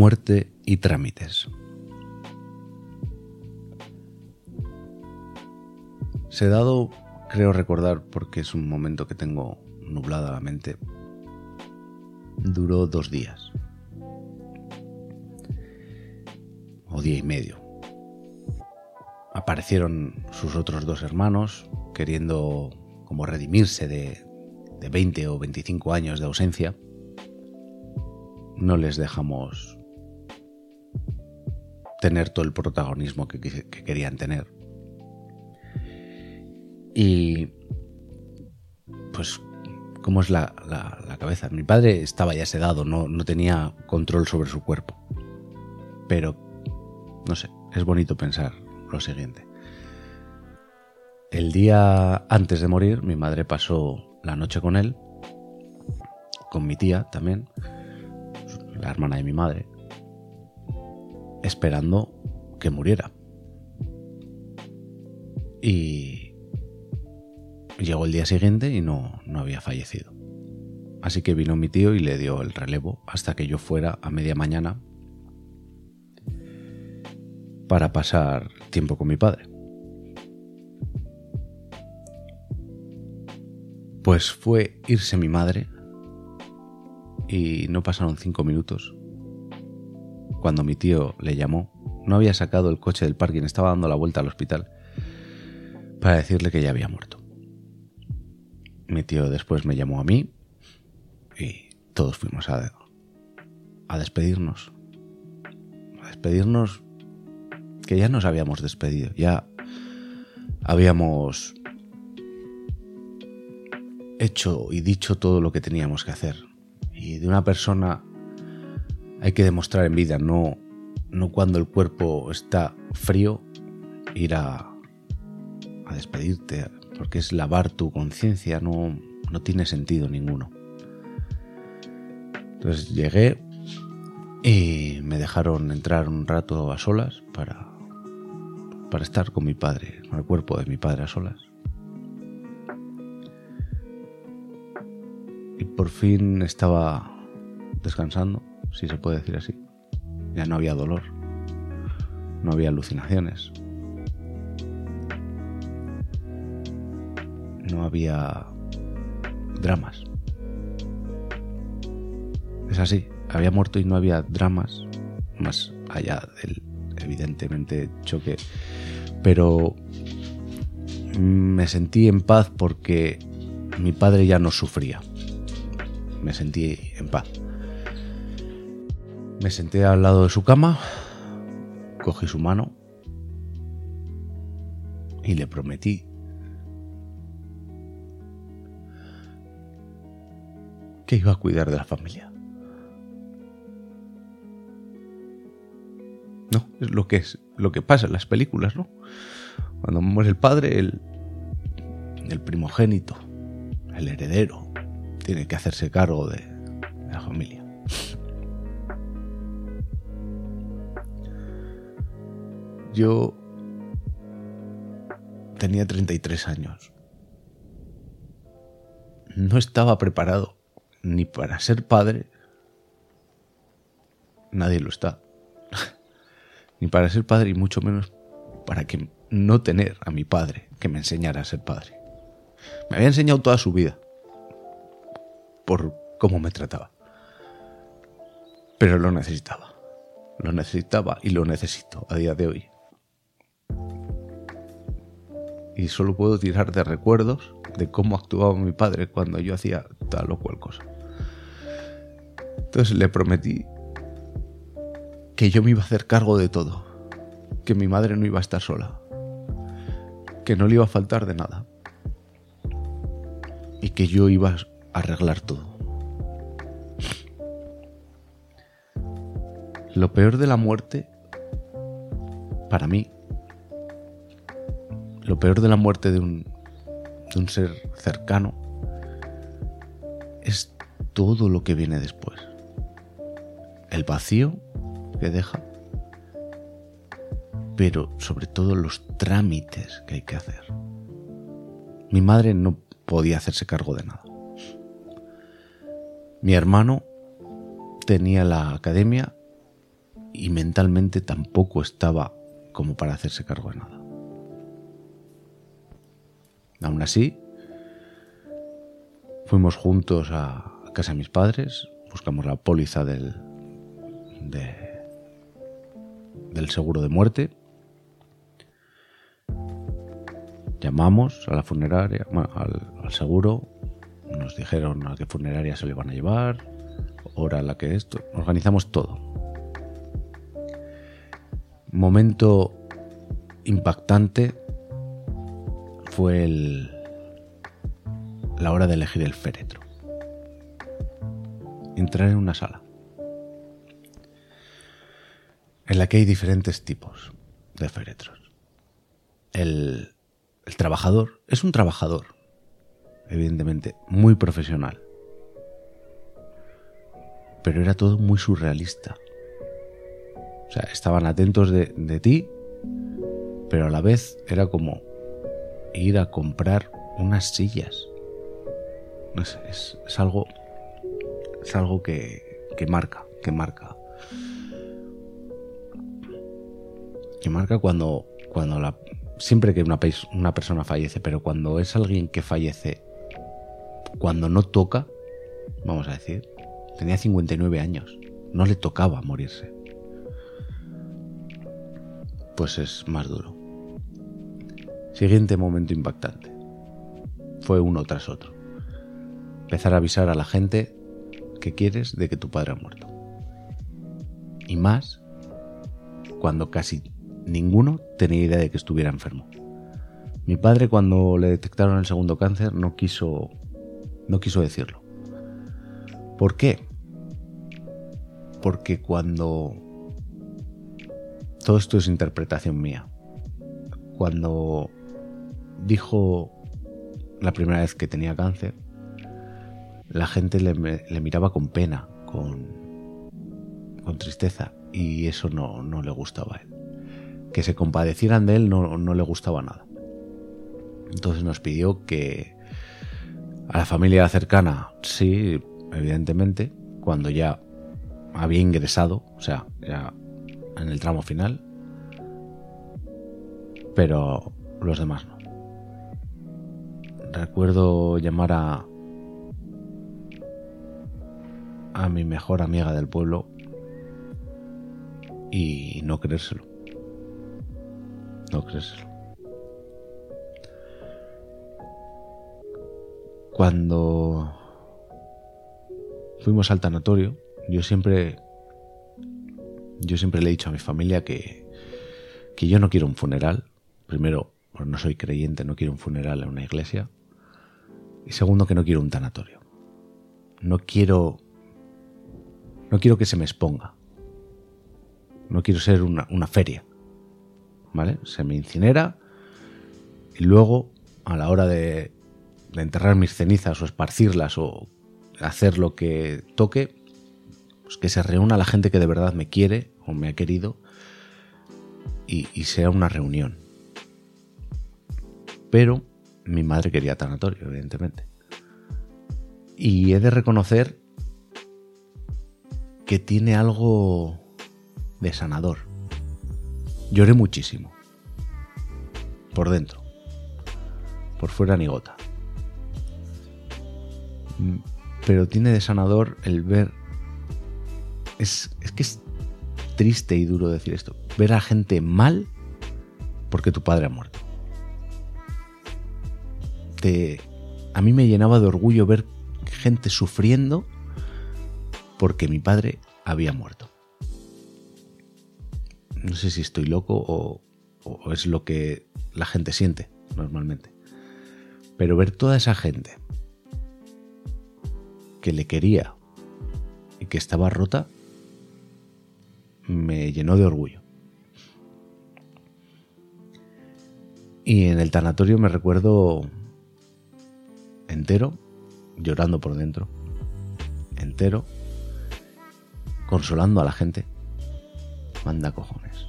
Muerte y trámites. Se dado, creo recordar, porque es un momento que tengo nublada la mente, duró dos días. O día y medio. Aparecieron sus otros dos hermanos queriendo como redimirse de, de 20 o 25 años de ausencia. No les dejamos tener todo el protagonismo que, querían tener. Y pues, ¿cómo es la, cabeza? Mi padre estaba ya sedado, no, no tenía control sobre su cuerpo. Pero, no sé, es bonito pensar lo siguiente. El día antes de morir, mi madre pasó la noche con él, con mi tía también, la hermana de mi madre, esperando que muriera. Y llegó el día siguiente y no, no había fallecido. Así que vino mi tío y le dio el relevo hasta que yo fuera a media mañana para pasar tiempo con mi padre. Pues fue irse mi madre y no pasaron cinco minutos cuando mi tío le llamó, no había sacado el coche del parking, estaba dando la vuelta al hospital para decirle que ya había muerto. Mi tío después me llamó a mí y todos fuimos a, a despedirnos. A despedirnos que ya nos habíamos despedido, ya habíamos hecho y dicho todo lo que teníamos que hacer. Y de una persona hay que demostrar en vida, no, no cuando el cuerpo está frío, ir a, a despedirte, porque es lavar tu conciencia, no, no tiene sentido ninguno. Entonces llegué y me dejaron entrar un rato a solas para, para estar con mi padre, con el cuerpo de mi padre a solas. Y por fin estaba descansando si se puede decir así. Ya no había dolor, no había alucinaciones, no había dramas. Es así, había muerto y no había dramas, más allá del evidentemente choque, pero me sentí en paz porque mi padre ya no sufría. Me sentí en paz. Me senté al lado de su cama, cogí su mano y le prometí que iba a cuidar de la familia. No, es lo que es lo que pasa en las películas, ¿no? Cuando muere el padre, el, el primogénito, el heredero, tiene que hacerse cargo de la familia. Yo tenía 33 años. No estaba preparado ni para ser padre. Nadie lo está. ni para ser padre y mucho menos para que no tener a mi padre que me enseñara a ser padre. Me había enseñado toda su vida por cómo me trataba. Pero lo necesitaba. Lo necesitaba y lo necesito a día de hoy y solo puedo tirar de recuerdos de cómo actuaba mi padre cuando yo hacía tal o cual cosa. Entonces le prometí que yo me iba a hacer cargo de todo, que mi madre no iba a estar sola, que no le iba a faltar de nada y que yo iba a arreglar todo. Lo peor de la muerte, para mí, lo peor de la muerte de un, de un ser cercano es todo lo que viene después. El vacío que deja, pero sobre todo los trámites que hay que hacer. Mi madre no podía hacerse cargo de nada. Mi hermano tenía la academia y mentalmente tampoco estaba como para hacerse cargo de nada. Aún así, fuimos juntos a casa de mis padres, buscamos la póliza del, del seguro de muerte. Llamamos a la funeraria, al, al, seguro, nos dijeron a qué funeraria se le iban a llevar, hora a la que esto, organizamos todo. Momento impactante fue la hora de elegir el féretro. Entrar en una sala en la que hay diferentes tipos de féretros. El, trabajador es un trabajador, evidentemente, muy profesional. Pero era todo muy surrealista. O sea, estaban atentos de ti, pero a la vez era como ir a comprar unas sillas. Es, es algo. Es algo que, que marca, que marca. Que marca cuando. cuando la. Siempre que una, una persona fallece, pero cuando es alguien que fallece. Cuando no toca, vamos a decir. Tenía 59 años. No le tocaba morirse. Pues es más duro. Siguiente momento impactante. Fue uno tras otro. Empezar a avisar a la gente que quieres de que tu padre ha muerto. Y más cuando casi ninguno tenía idea de que estuviera enfermo. Mi padre cuando le detectaron el segundo cáncer no quiso no quiso decirlo. ¿Por qué? Porque cuando todo esto es interpretación mía. Cuando dijo la primera vez que tenía cáncer, la gente le, miraba con pena, con, con tristeza, y eso no, no, le gustaba a él. Que se compadecieran de él no, no le gustaba nada. Entonces nos pidió que a la familia cercana, sí, evidentemente, cuando ya había ingresado, o sea, ya en el tramo final, pero los demás no recuerdo llamar a a mi mejor amiga del pueblo y no creérselo. No creérselo. Cuando fuimos al tanatorio, yo siempre yo siempre le he dicho a mi familia que que yo no quiero un funeral. Primero, no soy creyente, no quiero un funeral en una iglesia. Y segundo, que no quiero un tanatorio. No quiero. No quiero que se me exponga. No quiero ser una, feria. ¿Vale? Se me incinera y luego, a la hora de, enterrar mis cenizas o esparcirlas o hacer lo que toque, pues que se reúna la gente que de verdad me quiere o me ha querido y sea una reunión. Pero mi madre quería tanatorio, evidentemente. Y he de reconocer que tiene algo de sanador. Lloré muchísimo. Por dentro. Por fuera ni gota. Mm, pero tiene de sanador el ver... Es, es que es triste y duro decir esto. Ver a gente mal porque tu padre ha muerto a mí me llenaba de orgullo ver gente sufriendo porque mi padre había muerto. No sé si estoy loco o, es lo que la gente siente normalmente. Pero ver toda esa gente que le quería y que estaba rota me llenó de orgullo. Y en el tanatorio me recuerdo entero, llorando por dentro, entero, consolando a la gente, manda cojones.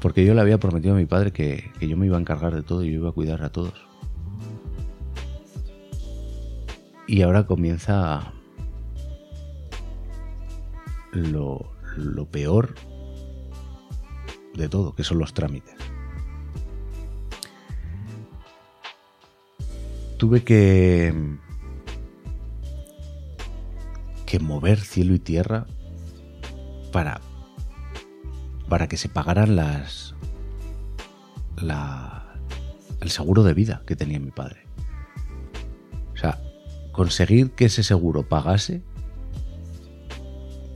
Porque yo le había prometido a mi padre que, que yo me iba a encargar de todo y yo iba a cuidar a todos. Y ahora comienza lo, lo peor de todo, que son los trámites. Tuve que que mover cielo y tierra para para que se pagaran las la el seguro de vida que tenía mi padre. O sea, conseguir que ese seguro pagase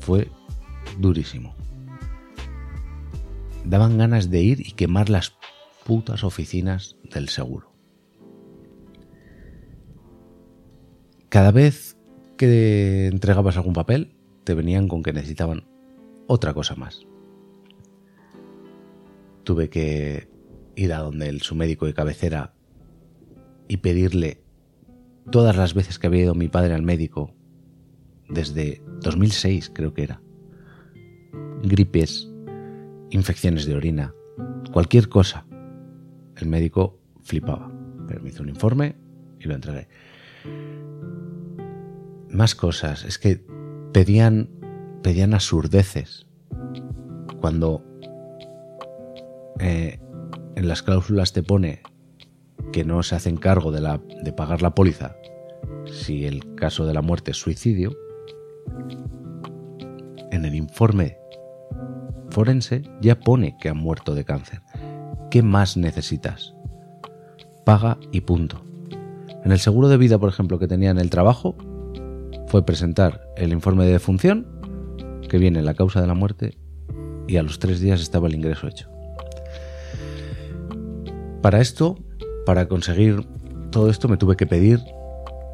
fue durísimo. Daban ganas de ir y quemar las putas oficinas del seguro. Cada vez que entregabas algún papel, te venían con que necesitaban otra cosa más. Tuve que ir a donde el, su médico de cabecera y pedirle todas las veces que había ido mi padre al médico, desde 2006 creo que era, gripes, infecciones de orina, cualquier cosa, el médico flipaba. Pero me hizo un informe y lo entregué. Más cosas, es que pedían, pedían absurdeces. Cuando eh, en las cláusulas te pone que no se hacen cargo de, la, de pagar la póliza si el caso de la muerte es suicidio, en el informe forense ya pone que ha muerto de cáncer. ¿Qué más necesitas? Paga y punto. En el seguro de vida, por ejemplo, que tenía en el trabajo, fue presentar el informe de defunción, que viene la causa de la muerte, y a los tres días estaba el ingreso hecho. Para esto, para conseguir todo esto, me tuve que pedir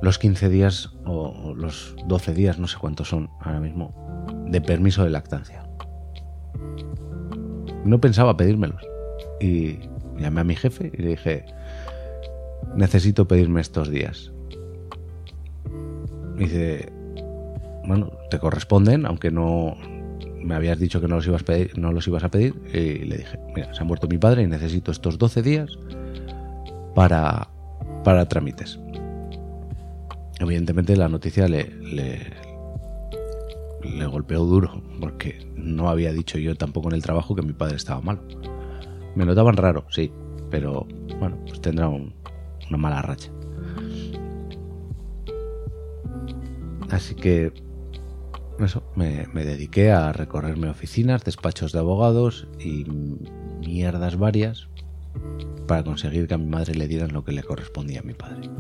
los 15 días o los 12 días, no sé cuántos son ahora mismo, de permiso de lactancia. No pensaba pedírmelos. Y llamé a mi jefe y le dije, necesito pedirme estos días. Dice, bueno, te corresponden, aunque no me habías dicho que no los ibas a pedir, no los ibas a pedir. Y le dije, mira, se ha muerto mi padre y necesito estos 12 días para, para trámites. Evidentemente la noticia le, le, golpeó duro, porque no había dicho yo tampoco en el trabajo que mi padre estaba malo. Me notaban raro, sí, pero bueno, pues tendrá una mala racha. Así que eso, me, me, dediqué a recorrerme oficinas, despachos de abogados y mierdas varias para conseguir que a mi madre le dieran lo que le correspondía a mi padre.